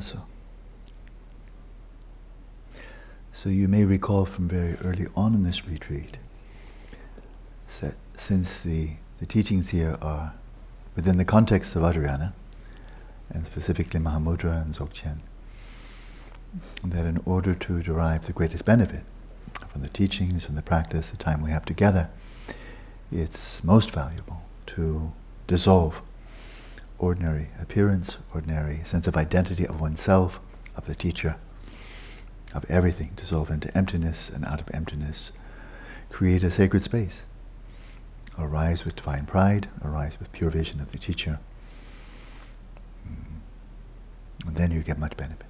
Tasso. So you may recall from very early on in this retreat that since the, the teachings here are within the context of Vajrayana, and specifically Mahamudra and Dzogchen, that in order to derive the greatest benefit from the teachings, from the practice, the time we have together, it's most valuable to dissolve ordinary appearance, ordinary sense of identity of oneself, of the teacher, of everything, dissolve into emptiness, and out of emptiness, create a sacred space. Arise with divine pride, arise with pure vision of the teacher, mm. and then you get much benefit.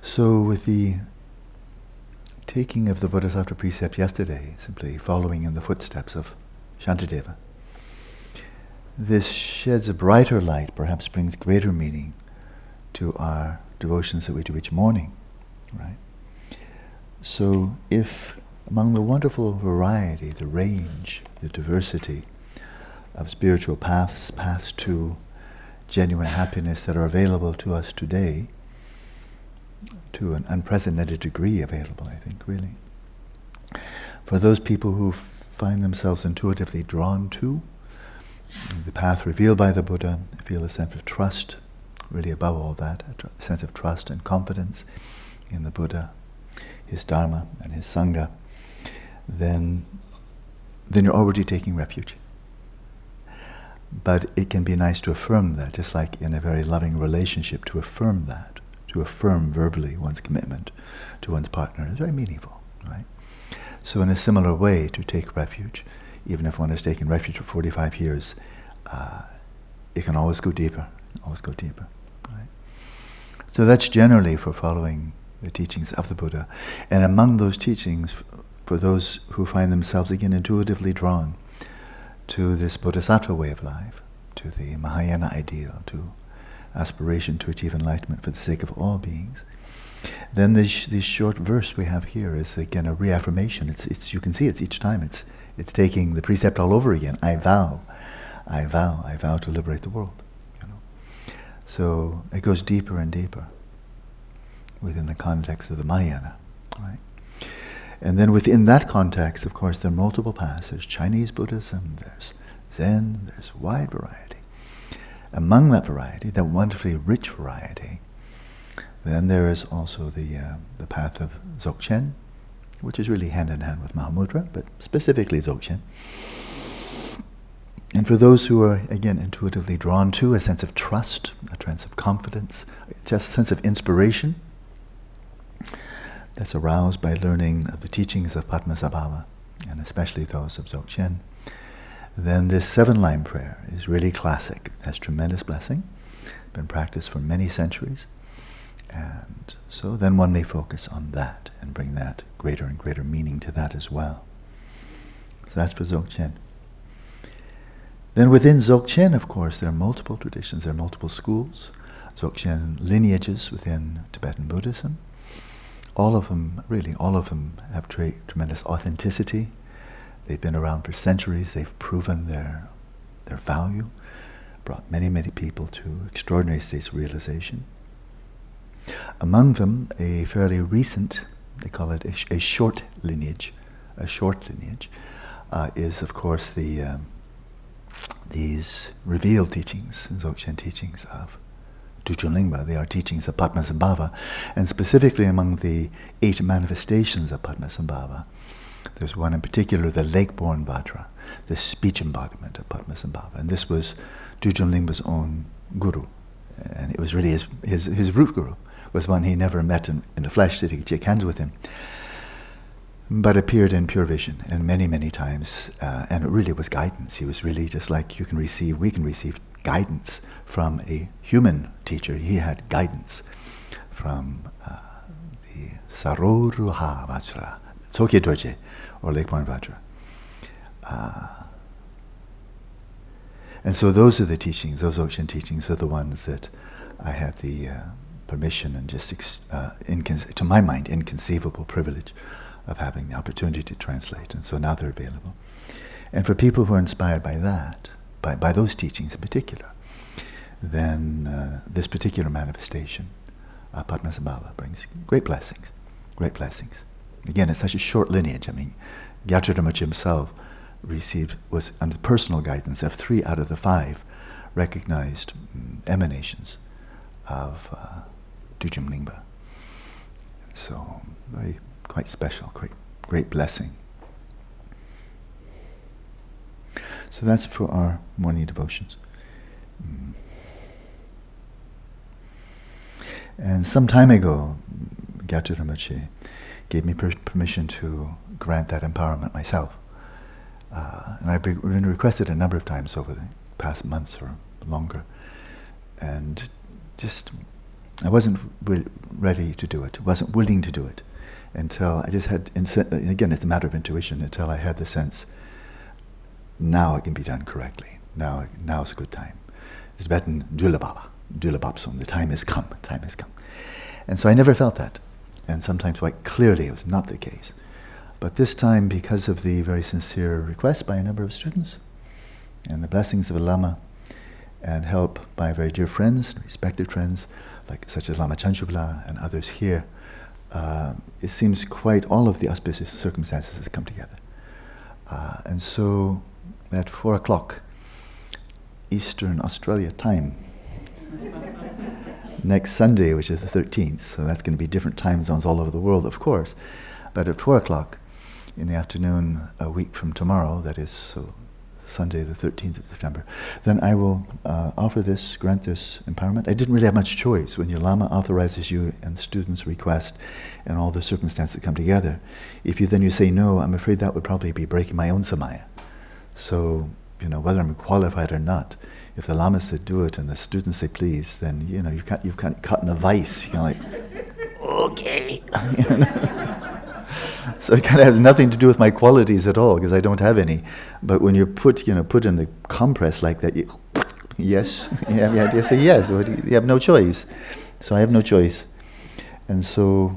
So, with the taking of the Bodhisattva precept yesterday, simply following in the footsteps of Shantideva, this sheds a brighter light, perhaps brings greater meaning to our devotions that we do each morning, right? So, if among the wonderful variety, the range, the diversity of spiritual paths, paths to genuine happiness that are available to us today, to an unprecedented degree available, I think, really. For those people who find themselves intuitively drawn to the path revealed by the Buddha, feel a sense of trust, really above all that, a tr- sense of trust and confidence in the Buddha, his Dharma, and his Sangha, then, then you're already taking refuge. But it can be nice to affirm that, just like in a very loving relationship, to affirm that to affirm verbally one's commitment to one's partner is very meaningful, right? So in a similar way, to take refuge, even if one has taken refuge for 45 years, uh, it can always go deeper, always go deeper, right? So that's generally for following the teachings of the Buddha. And among those teachings, for those who find themselves again intuitively drawn to this bodhisattva way of life, to the Mahayana ideal, to aspiration to achieve enlightenment for the sake of all beings. Then this, this short verse we have here is again a reaffirmation. It's, it's, you can see it's each time it's, it's taking the precept all over again. I vow, I vow, I vow to liberate the world. You know? So it goes deeper and deeper within the context of the Mahayana. Right? And then within that context, of course, there are multiple paths. There's Chinese Buddhism, there's Zen, there's wide variety among that variety, that wonderfully rich variety, then there is also the, uh, the path of Dzogchen, which is really hand in hand with Mahamudra, but specifically Dzogchen. And for those who are, again, intuitively drawn to a sense of trust, a sense of confidence, just a sense of inspiration, that's aroused by learning of the teachings of Padmasambhava, and especially those of Dzogchen then this seven line prayer is really classic, has tremendous blessing, been practiced for many centuries. And so then one may focus on that and bring that greater and greater meaning to that as well. So that's for Dzogchen. Then within Dzogchen, of course, there are multiple traditions, there are multiple schools, Dzogchen lineages within Tibetan Buddhism. All of them, really, all of them have tra- tremendous authenticity They've been around for centuries. They've proven their, their value, brought many, many people to extraordinary states of realization. Among them, a fairly recent, they call it a, sh- a short lineage, a short lineage, uh, is of course the um, these revealed teachings, Dzogchen teachings of Lingpa. They are teachings of Padmasambhava, and specifically among the eight manifestations of Padmasambhava, there's one in particular, the lake-born Vajra, the speech embodiment of Padmasambhava. And this was Lingpa's own guru. And it was really his, his, his root guru, was one he never met in, in the flesh, did he could shake hands with him, but appeared in pure vision and many, many times. Uh, and it really was guidance. He was really just like you can receive, we can receive guidance from a human teacher. He had guidance from uh, the Saroruha Vajra, Tsokye Dorje, or Lake-born Vajra. Uh, and so those are the teachings, those Dzogchen teachings are the ones that I had the uh, permission and just, uh, incon- to my mind, inconceivable privilege of having the opportunity to translate. And so now they're available. And for people who are inspired by that, by, by those teachings in particular, then uh, this particular manifestation, uh, Padmasambhava, brings great blessings, great blessings. Again, it's such a short lineage. I mean, Gyatrul himself received, was under personal guidance of three out of the five recognized um, emanations of uh, Dudjom Lingpa. So, very, quite special, great, great blessing. So that's for our morning devotions. Mm. And some time ago, Gyatrul Rinpoche gave me per- permission to grant that empowerment myself. Uh, and I've been requested a number of times over the past months or longer. And just, I wasn't re- ready to do it, wasn't willing to do it until I just had, again, it's a matter of intuition, until I had the sense, now it can be done correctly. Now, now's a good time. It's better than Dulababa, Dulababsum, the time has come, time has come. And so I never felt that. And sometimes quite clearly it was not the case. But this time, because of the very sincere request by a number of students and the blessings of the Lama and help by very dear friends, respected friends, like such as Lama Chanchubla and others here, uh, it seems quite all of the auspicious circumstances have come together. Uh, and so at four o'clock Eastern Australia time, next Sunday, which is the 13th, so that's going to be different time zones all over the world, of course, but at four o'clock in the afternoon, a week from tomorrow, that is so Sunday, the 13th of September, then I will uh, offer this, grant this empowerment. I didn't really have much choice when your Lama authorizes you and the students request and all the circumstances that come together. If you then you say no, I'm afraid that would probably be breaking my own samaya. So, you know, whether I'm qualified or not, if the Lama said do it and the students say please, then, you know, you've got, you've got cut in a vice. You're like, okay. so it kind of has nothing to do with my qualities at all because I don't have any. But when you're put, you know, put in the compress like that, you, yes, you have, you say yes. You have no choice. So I have no choice, and so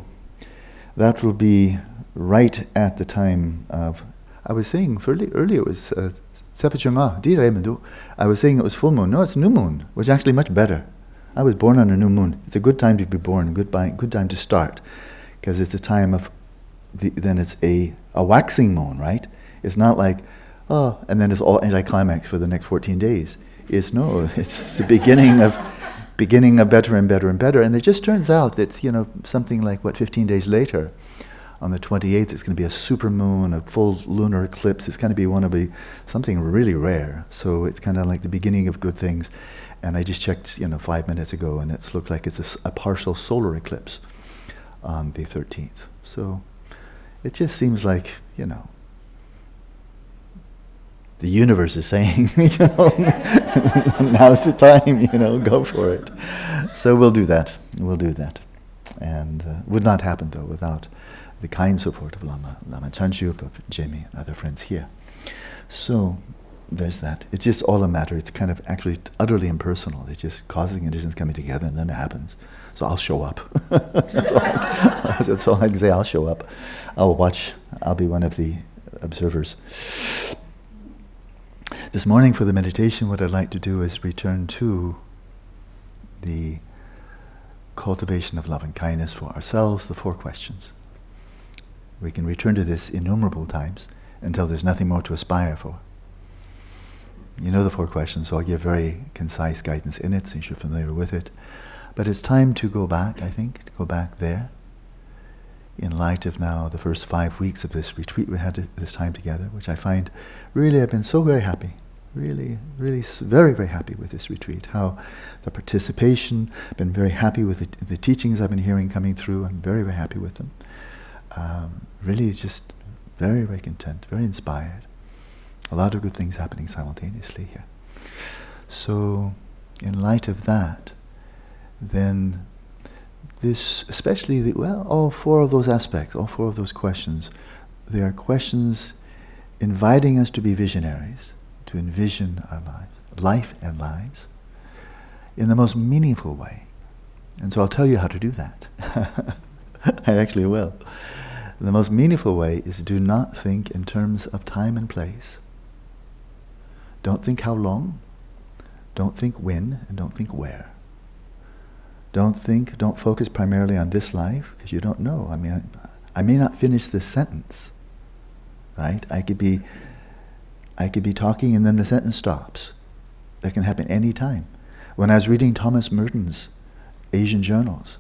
that will be right at the time of. I was saying earlier, earlier it was uh, I was saying it was full moon. No, it's new moon, which is actually much better. I was born on a new moon. It's a good time to be born, good, by, good time to start, because it's a time of the, then it's a, a waxing moon, right? It's not like, oh, and then it's all anticlimax for the next 14 days. It's no, it's the beginning of beginning of better and better and better. And it just turns out that, you know, something like, what, 15 days later, on the 28th, it's going to be a super moon, a full lunar eclipse. It's going to be one of the, something really rare. So it's kind of like the beginning of good things. And I just checked, you know, five minutes ago, and it looks like it's a, a partial solar eclipse on the 13th. So it just seems like, you know, the universe is saying, you know, now's the time, you know, go for it. So we'll do that. We'll do that. And uh, would not happen, though, without the kind support of Lama, Lama Chanchup, of Jamie, and other friends here. So there's that. It's just all a matter. It's kind of actually utterly impersonal. It's just causing conditions coming together, and then it happens. So I'll show up. that's, all, that's all I can say. I'll show up. I'll watch. I'll be one of the observers. This morning for the meditation, what I'd like to do is return to the cultivation of love and kindness for ourselves, the four questions. We can return to this innumerable times until there's nothing more to aspire for. You know the four questions, so I'll give very concise guidance in it since you're familiar with it. But it's time to go back, I think, to go back there. In light of now the first five weeks of this retreat we had this time together, which I find really I've been so very happy, really, really very, very happy with this retreat. How the participation, I've been very happy with the, the, teachings I've been hearing coming through. I'm very, very happy with them. Um, really, just very, very content, very inspired. A lot of good things happening simultaneously here. So, in light of that, then this, especially the, well, all four of those aspects, all four of those questions, they are questions inviting us to be visionaries, to envision our lives, life and lives, in the most meaningful way. And so I'll tell you how to do that. I actually will. The most meaningful way is do not think in terms of time and place. Don't think how long. Don't think when and don't think where. Don't think, don't focus primarily on this life because you don't know. I mean, I, may not finish this sentence, right? I could be, I could be talking and then the sentence stops. That can happen any time. When I was reading Thomas Merton's Asian journals,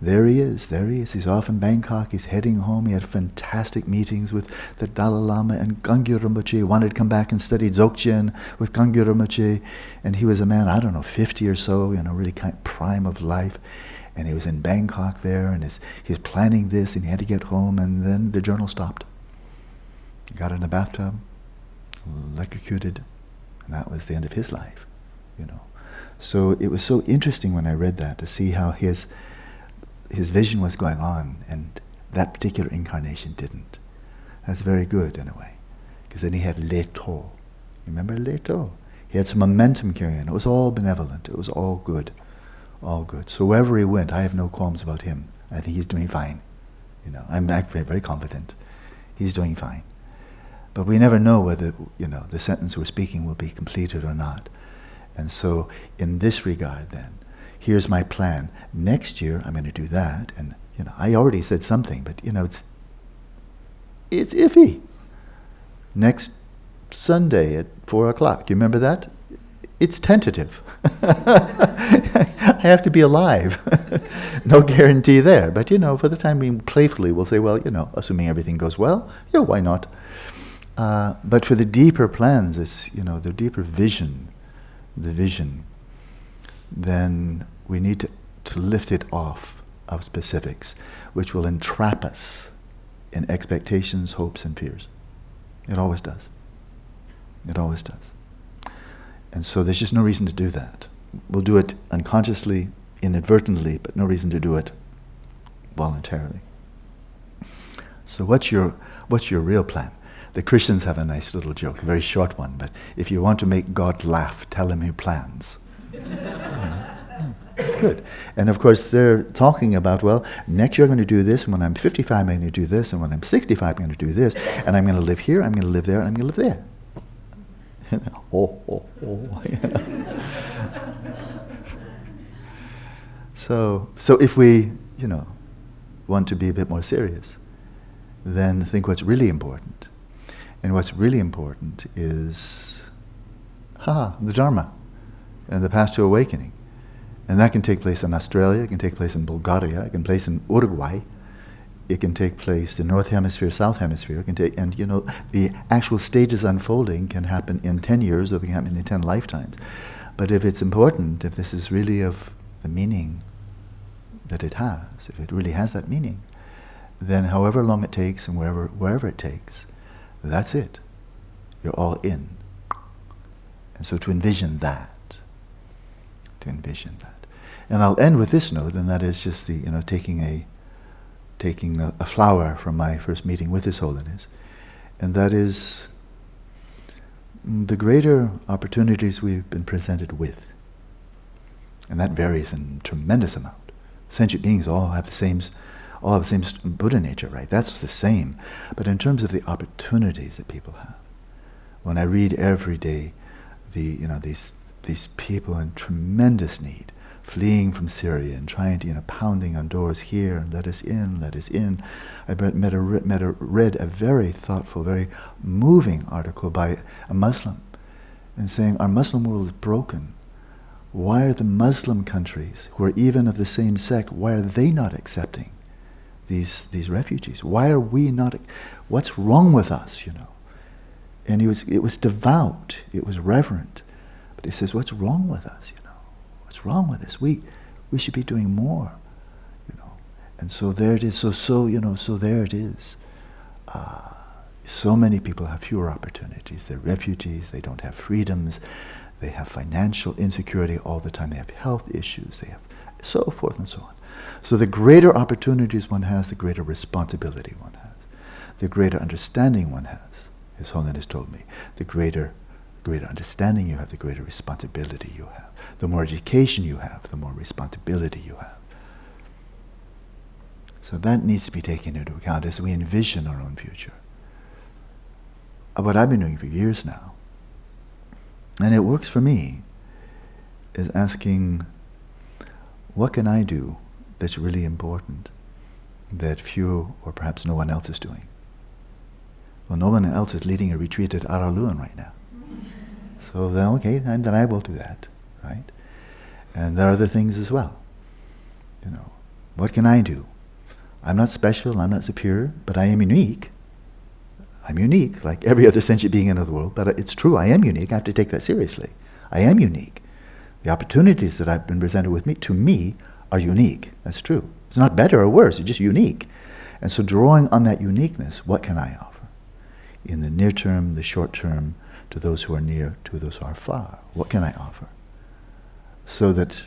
there he is, there he is. He's off in Bangkok, he's heading home. He had fantastic meetings with the Dalai Lama and Kangyo Rinpoche. He wanted to come back and study Dzogchen with Kangyo Rinpoche. And he was a man, I don't know, 50 or so, you know, really kind of prime of life. And he was in Bangkok there, and his, he was planning this, and he had to get home, and then the journal stopped. He got in a bathtub, electrocuted, and that was the end of his life, you know. So it was so interesting when I read that to see how his his vision was going on, and that particular incarnation didn't. That's very good in a way, because then he had Leto. Remember Leto? He had some momentum carrying. It was all benevolent. It was all good, all good. So wherever he went, I have no qualms about him. I think he's doing fine. You know, I'm actually very confident. He's doing fine. But we never know whether you know the sentence we're speaking will be completed or not. And so, in this regard, then, here's my plan. Next year I'm going to do that. And you know, I already said something, but you know, it's it's iffy. Next Sunday at four o'clock. You remember that? It's tentative. I have to be alive. no guarantee there. But you know, for the time being, playfully, we'll say, well, you know, assuming everything goes well, yeah, why not? Uh, but for the deeper plans, it's you know, the deeper vision, the vision, then we need to, lift it off of specifics, which will entrap us in expectations, hopes, and fears. It always does. It always does. And so there's just no reason to do that. We'll do it unconsciously, inadvertently, but no reason to do it voluntarily. So what's your what's your real plan? The Christians have a nice little joke, a very short one, but if you want to make God laugh, tell him your plans. Good. And of course, they're talking about, well, next year I'm going to do this, and when I'm 55, I'm going to do this, and when I'm 65, I'm going to do this, and I'm going to live here, I'm going to live there, and I'm going to live there. oh, oh, oh. so, so if we, you know, want to be a bit more serious, then think what's really important. And what's really important is, ha, the Dharma and the path to awakening. And that can take place in Australia, it can take place in Bulgaria, it can place in Uruguay, it can take place in North Hemisphere, South Hemisphere, it can take, and you know, the actual stages unfolding can happen in 10 years or it can happen in 10 lifetimes. But if it's important, if this is really of the meaning that it has, if it really has that meaning, then however long it takes and wherever, wherever it takes, that's it. You're all in. And so to envision that, to envision that. And I'll end with this note, and that is just the, you know, taking a taking a, a flower from my first meeting with His Holiness. And that is mm, the greater opportunities we've been presented with. And that varies in tremendous amount. Sentient beings all have the same all have the same Buddha nature, right? That's the same. But in terms of the opportunities that people have, when I read every day the you know these these people in tremendous need, fleeing from Syria and trying to, you know, pounding on doors here and let us in, let us in. I met a, met a, read a very thoughtful, very moving article by a Muslim and saying, Our Muslim world is broken. Why are the Muslim countries, who are even of the same sect, why are they not accepting these, these refugees? Why are we not? What's wrong with us, you know? And he was, it was devout, it was reverent. But he says, What's wrong with us, you know? What's wrong with us? We, we should be doing more, you know. And so there it is. So, so you know, so there it is. Uh, so many people have fewer opportunities. They're refugees. They don't have freedoms. They have financial insecurity all the time. They have health issues. They have so forth and so on. So the greater opportunities one has, the greater responsibility one has. The greater understanding one has, His Holiness told me, the greater greater understanding you have, the greater responsibility you have. The more education you have, the more responsibility you have. So that needs to be taken into account as we envision our own future. Uh, what I've been doing for years now, and it works for me, is asking, what can I do that's really important that few or perhaps no one else is doing? Well, no one else is leading a retreat at Araluen right now. So then, okay, then, then I will do that, right? And there are other things as well. You know, what can I do? I'm not special, I'm not superior, but I am unique. I'm unique, like every other sentient being in the world, but it's true, I am unique. I have to take that seriously. I am unique. The opportunities that I've been presented with me, to me, are unique. That's true. It's not better or worse, it's just unique. And so, drawing on that uniqueness, what can I offer? In the near term, the short term, to those who are near, to those who are far, what can I offer? So that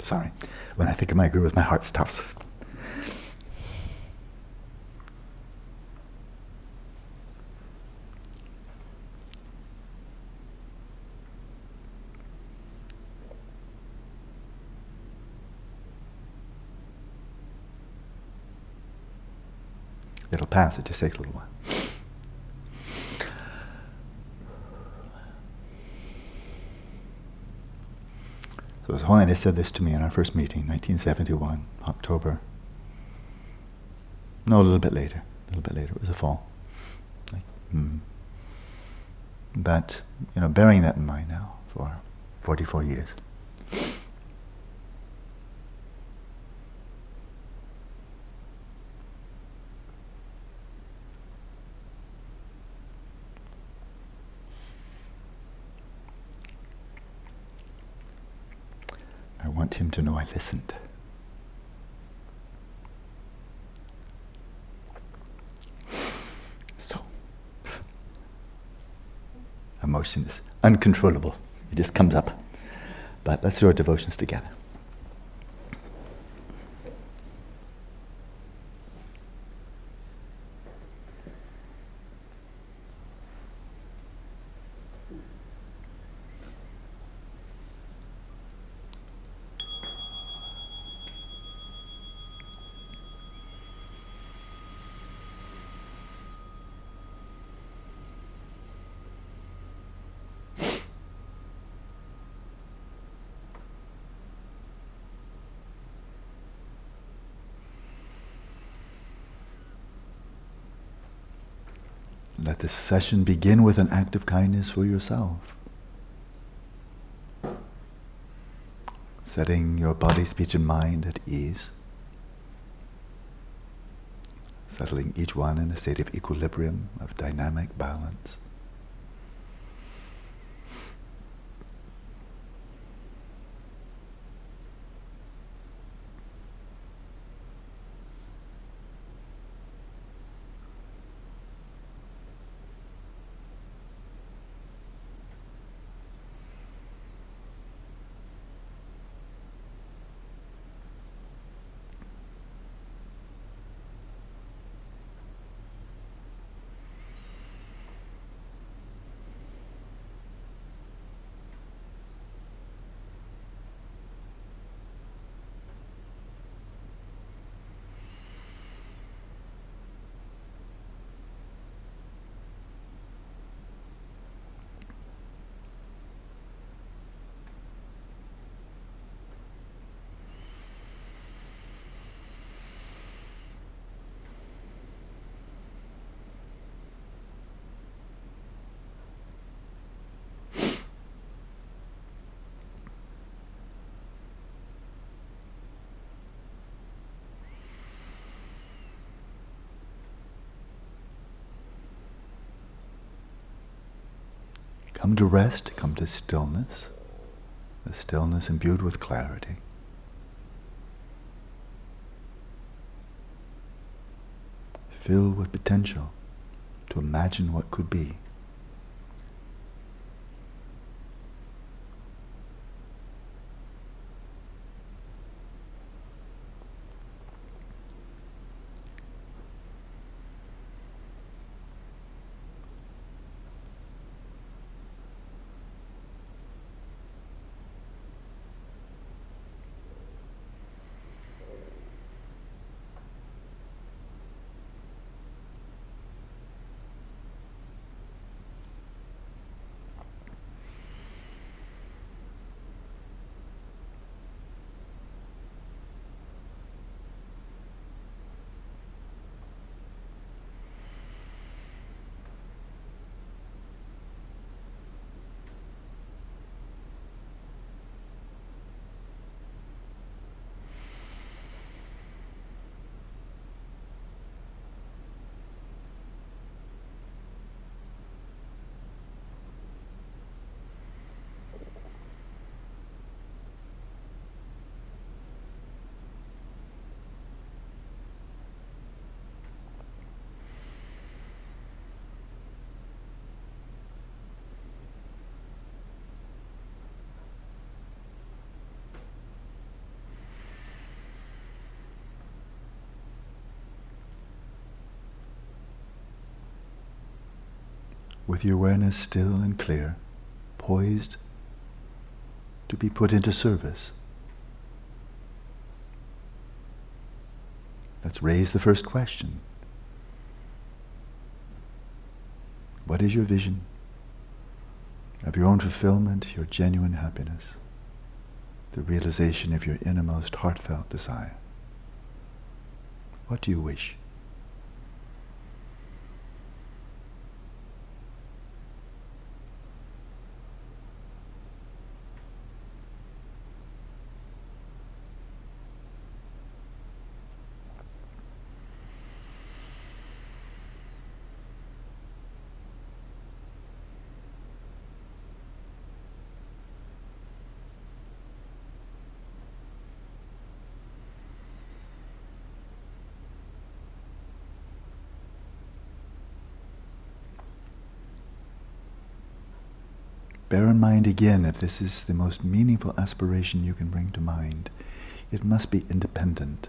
Sorry. When I think of my gurus, my heart stops. It'll pass, it just takes a little while. So His Holiness said this to me in our first meeting, 1971, October. No, a little bit later. A little bit later. It was the fall. Mm. But, you know, bearing that in mind now for 44 years. want him to know I listened. So, emotion is uncontrollable. It just comes up. But let's do our devotions together. Let this session begin with an act of kindness for yourself. Setting your body, speech, and mind at ease. Settling each one in a state of equilibrium, of dynamic balance. Come to rest, come to stillness, a stillness imbued with clarity. Filled with potential to imagine what could be. With your awareness still and clear, poised to be put into service. Let's raise the first question. What is your vision of your own fulfillment, your genuine happiness, the realization of your innermost heartfelt desire? What do you wish? Bear in mind again, if this is the most meaningful aspiration you can bring to mind, it must be independent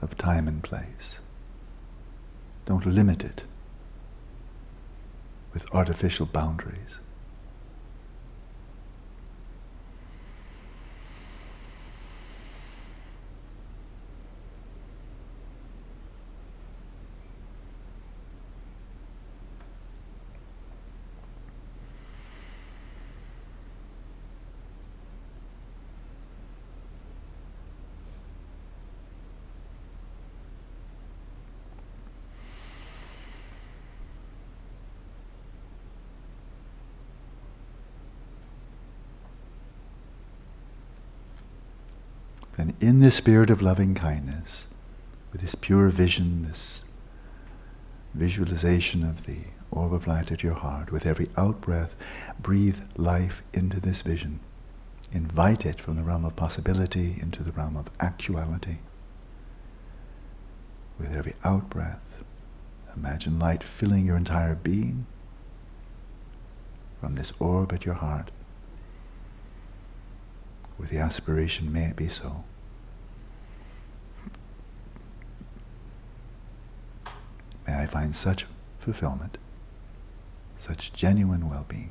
of time and place. Don't limit it with artificial boundaries. then in this spirit of loving kindness, with this pure vision, this visualization of the orb of light at your heart, with every out breath, breathe life into this vision. Invite it from the realm of possibility into the realm of actuality. With every out breath, imagine light filling your entire being from this orb at your heart with the aspiration, may it be so. May I find such fulfillment, such genuine well being.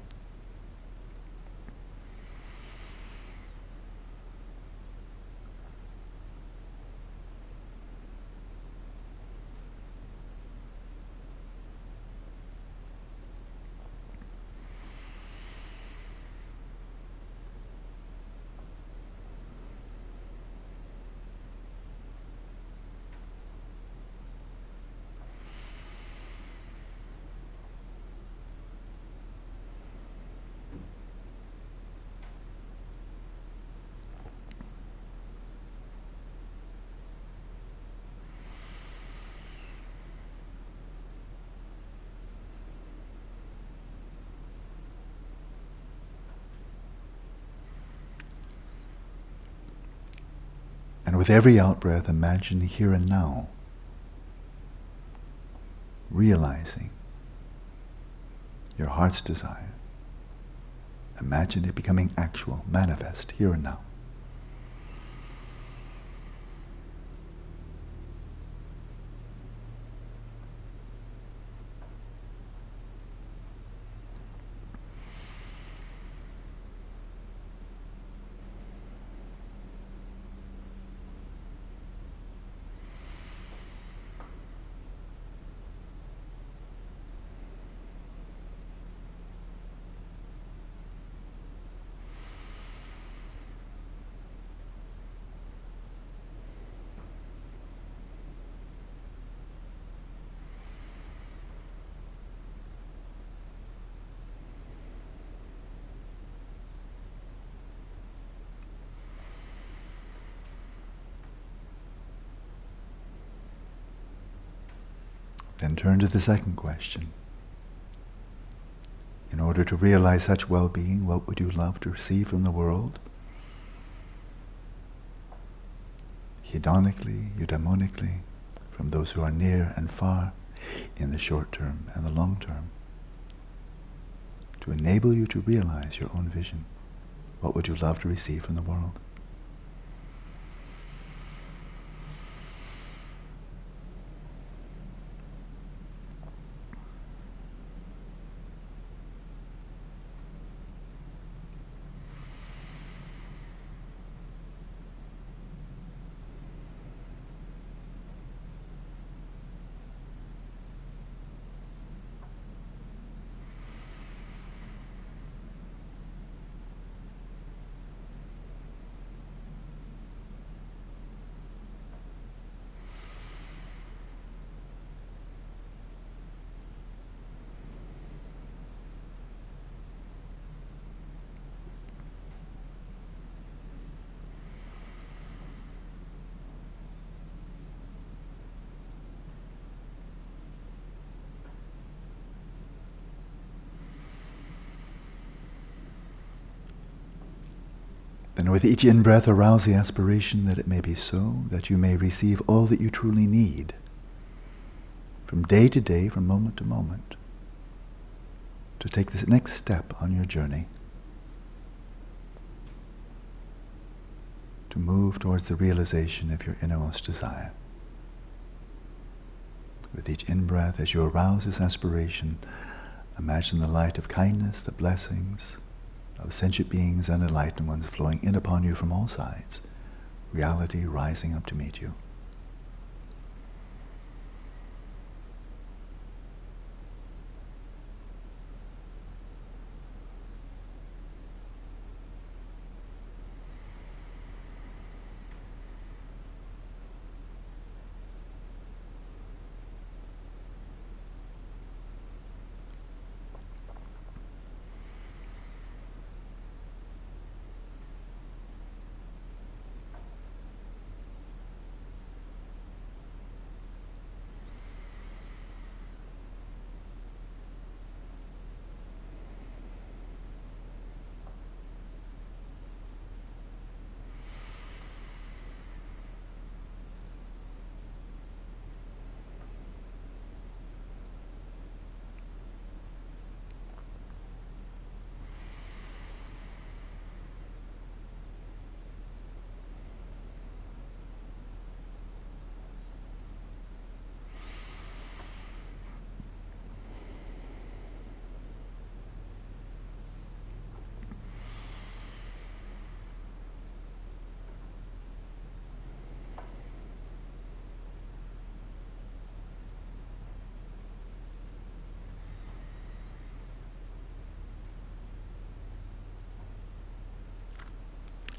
And with every out breath, imagine here and now, realizing your heart's desire. Imagine it becoming actual, manifest here and now. Then turn to the second question. In order to realize such well being, what would you love to receive from the world? Hedonically, eudaimonically, from those who are near and far, in the short term and the long term, to enable you to realize your own vision. What would you love to receive from the world? Then with each in-breath arouse the aspiration that it may be so, that you may receive all that you truly need, from day to day, from moment to moment, to take this next step on your journey, to move towards the realization of your innermost desire. With each in-breath, as you arouse this aspiration, imagine the light of kindness, the blessings of sentient beings and enlightened ones flowing in upon you from all sides, reality rising up to meet you.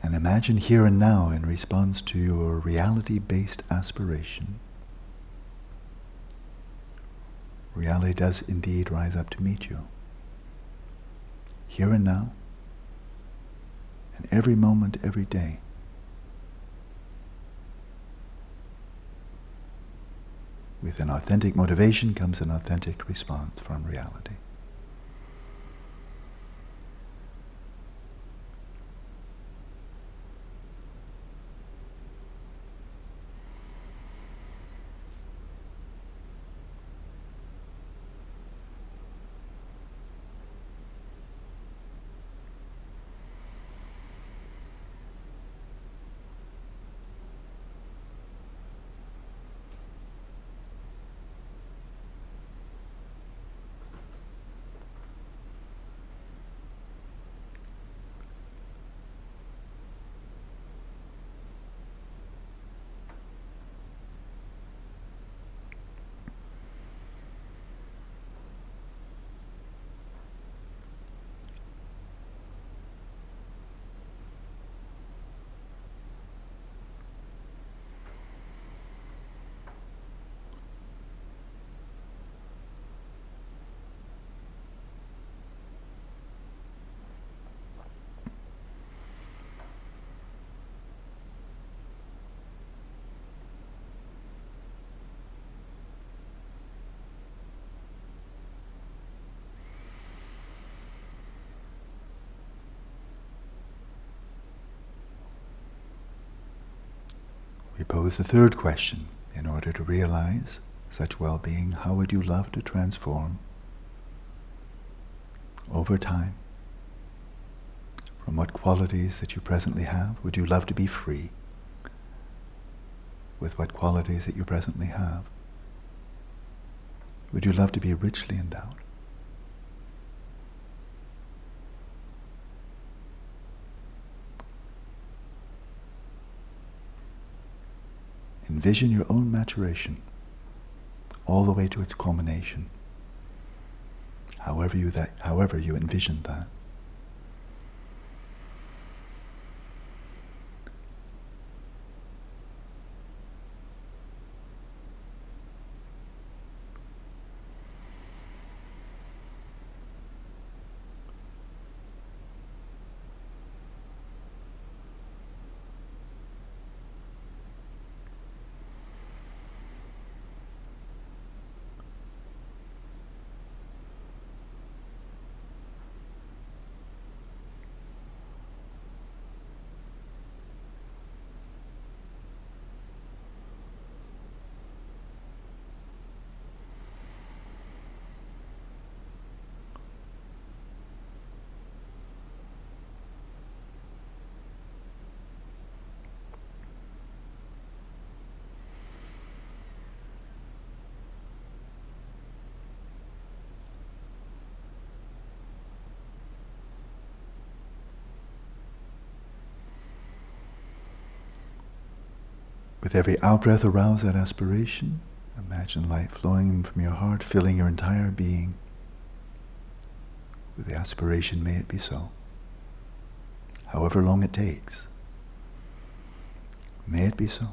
And imagine here and now in response to your reality-based aspiration. Reality does indeed rise up to meet you. Here and now, and every moment, every day. With an authentic motivation comes an authentic response from reality. We pose the third question. In order to realize such well-being, how would you love to transform over time? From what qualities that you presently have would you love to be free? With what qualities that you presently have would you love to be richly endowed? Envision your own maturation all the way to its culmination, however you, that, however you envision that. Every out breath, arouse that aspiration. Imagine light flowing from your heart, filling your entire being. With the aspiration, may it be so. However long it takes, may it be so.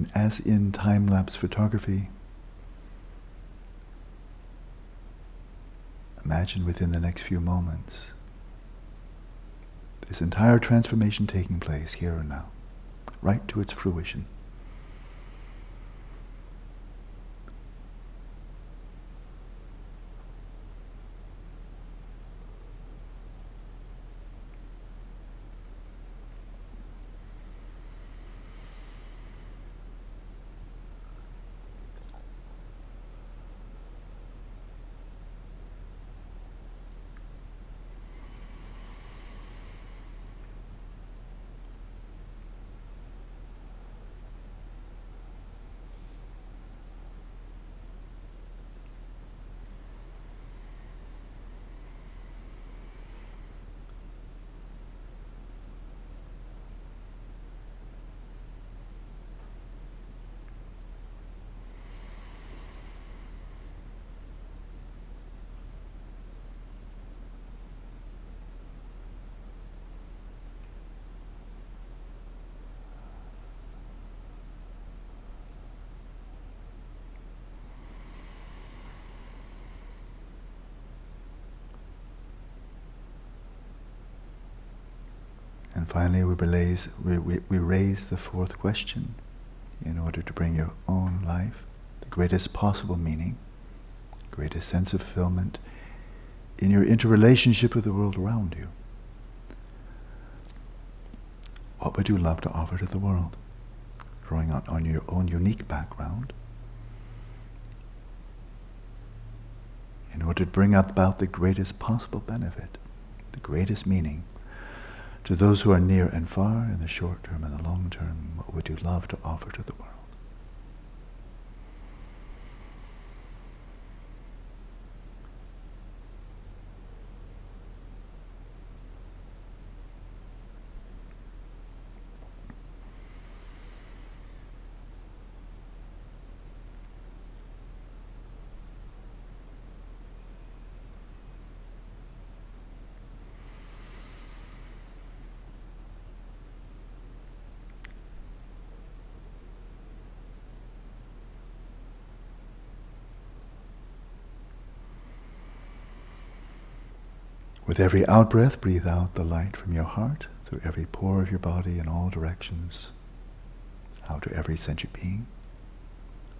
And as in time lapse photography, imagine within the next few moments this entire transformation taking place here and now, right to its fruition. And finally, we raise, we, we, we raise the fourth question in order to bring your own life the greatest possible meaning, greatest sense of fulfillment in your interrelationship with the world around you. What would you love to offer to the world? Drawing on, on your own unique background in order to bring about the greatest possible benefit, the greatest meaning to those who are near and far, in the short term and the long term, what would you love to offer to the world? With every out breath, breathe out the light from your heart through every pore of your body in all directions, out to every sentient being.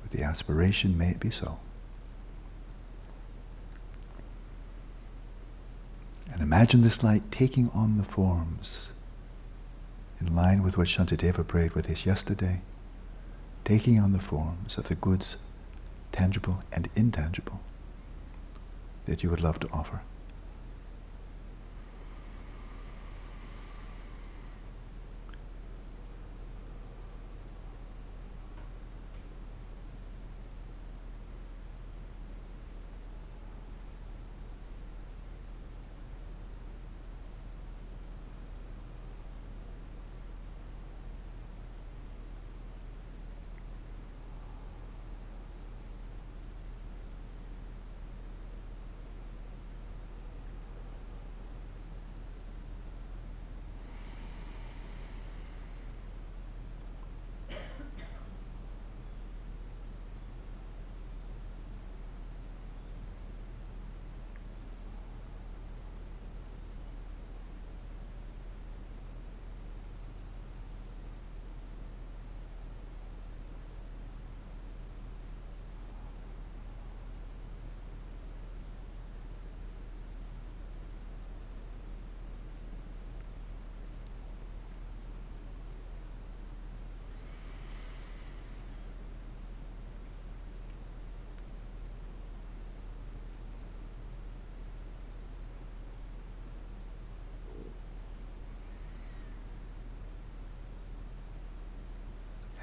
With the aspiration, may it be so. And imagine this light taking on the forms in line with what Shantideva prayed with us yesterday, taking on the forms of the goods, tangible and intangible, that you would love to offer.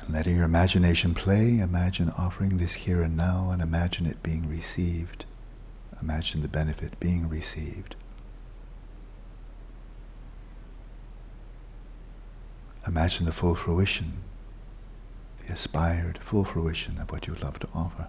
Letting your imagination play, imagine offering this here and now and imagine it being received. Imagine the benefit being received. Imagine the full fruition, the aspired full fruition of what you would love to offer.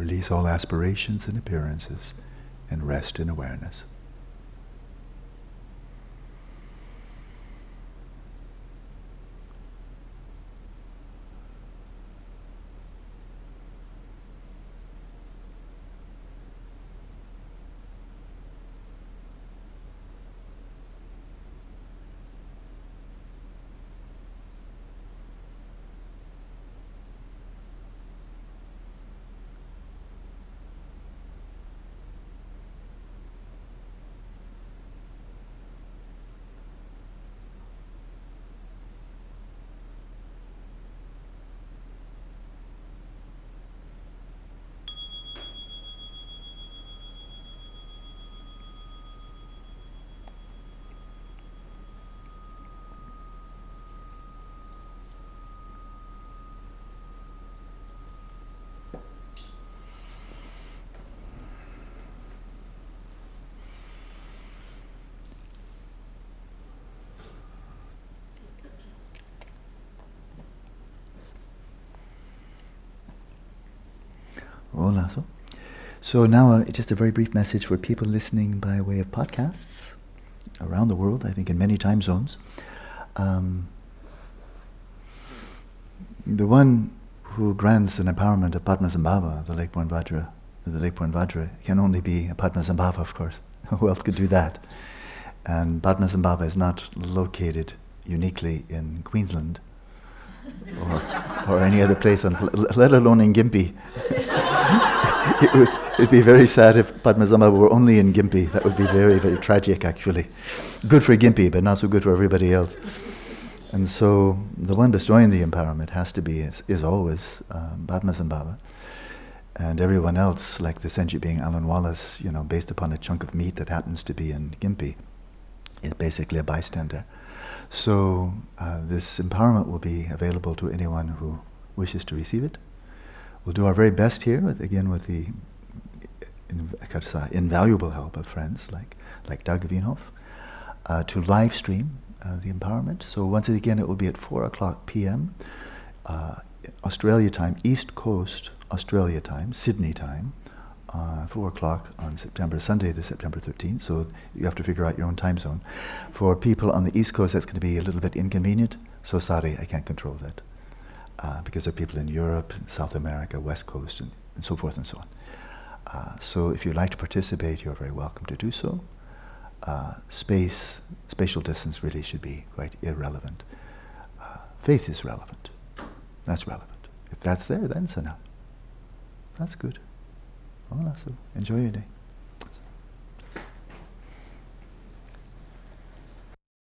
Release all aspirations and appearances and rest in awareness. So now uh, just a very brief message for people listening by way of podcasts around the world, I think in many time zones. Um, the one who grants an empowerment of Padmasambhava, the Lake Born Vajra, the Lake Born Vajra, can only be a Padmasambhava, of course. who else could do that? And Padmasambhava is not located uniquely in Queensland or, or any other place, on, let alone in Gympie. it would it'd be very sad if Padmasambhava were only in Gympie. That would be very, very tragic, actually. Good for Gympie, but not so good for everybody else. And so the one destroying the empowerment has to be, is, is always um, Padmasambhava. And everyone else, like the sentient being Alan Wallace, you know, based upon a chunk of meat that happens to be in Gympie, is basically a bystander. So uh, this empowerment will be available to anyone who wishes to receive it. We'll do our very best here, with, again with the invaluable help of friends like, like Doug Wienhoff, uh, to live stream uh, the empowerment. So once again, it will be at 4 o'clock p.m. Uh, Australia time, East Coast Australia time, Sydney time, uh, 4 o'clock on September, Sunday, the September 13th, so you have to figure out your own time zone. For people on the East Coast, that's going to be a little bit inconvenient, so sorry, I can't control that. Uh, because there are people in Europe, South America, West Coast, and, and so forth and so on. Uh, so if you'd like to participate, you're very welcome to do so. Uh, space, spatial distance really should be quite irrelevant. Uh, faith is relevant. That's relevant. If that's there, then sana. That's good. Hola, so enjoy your day.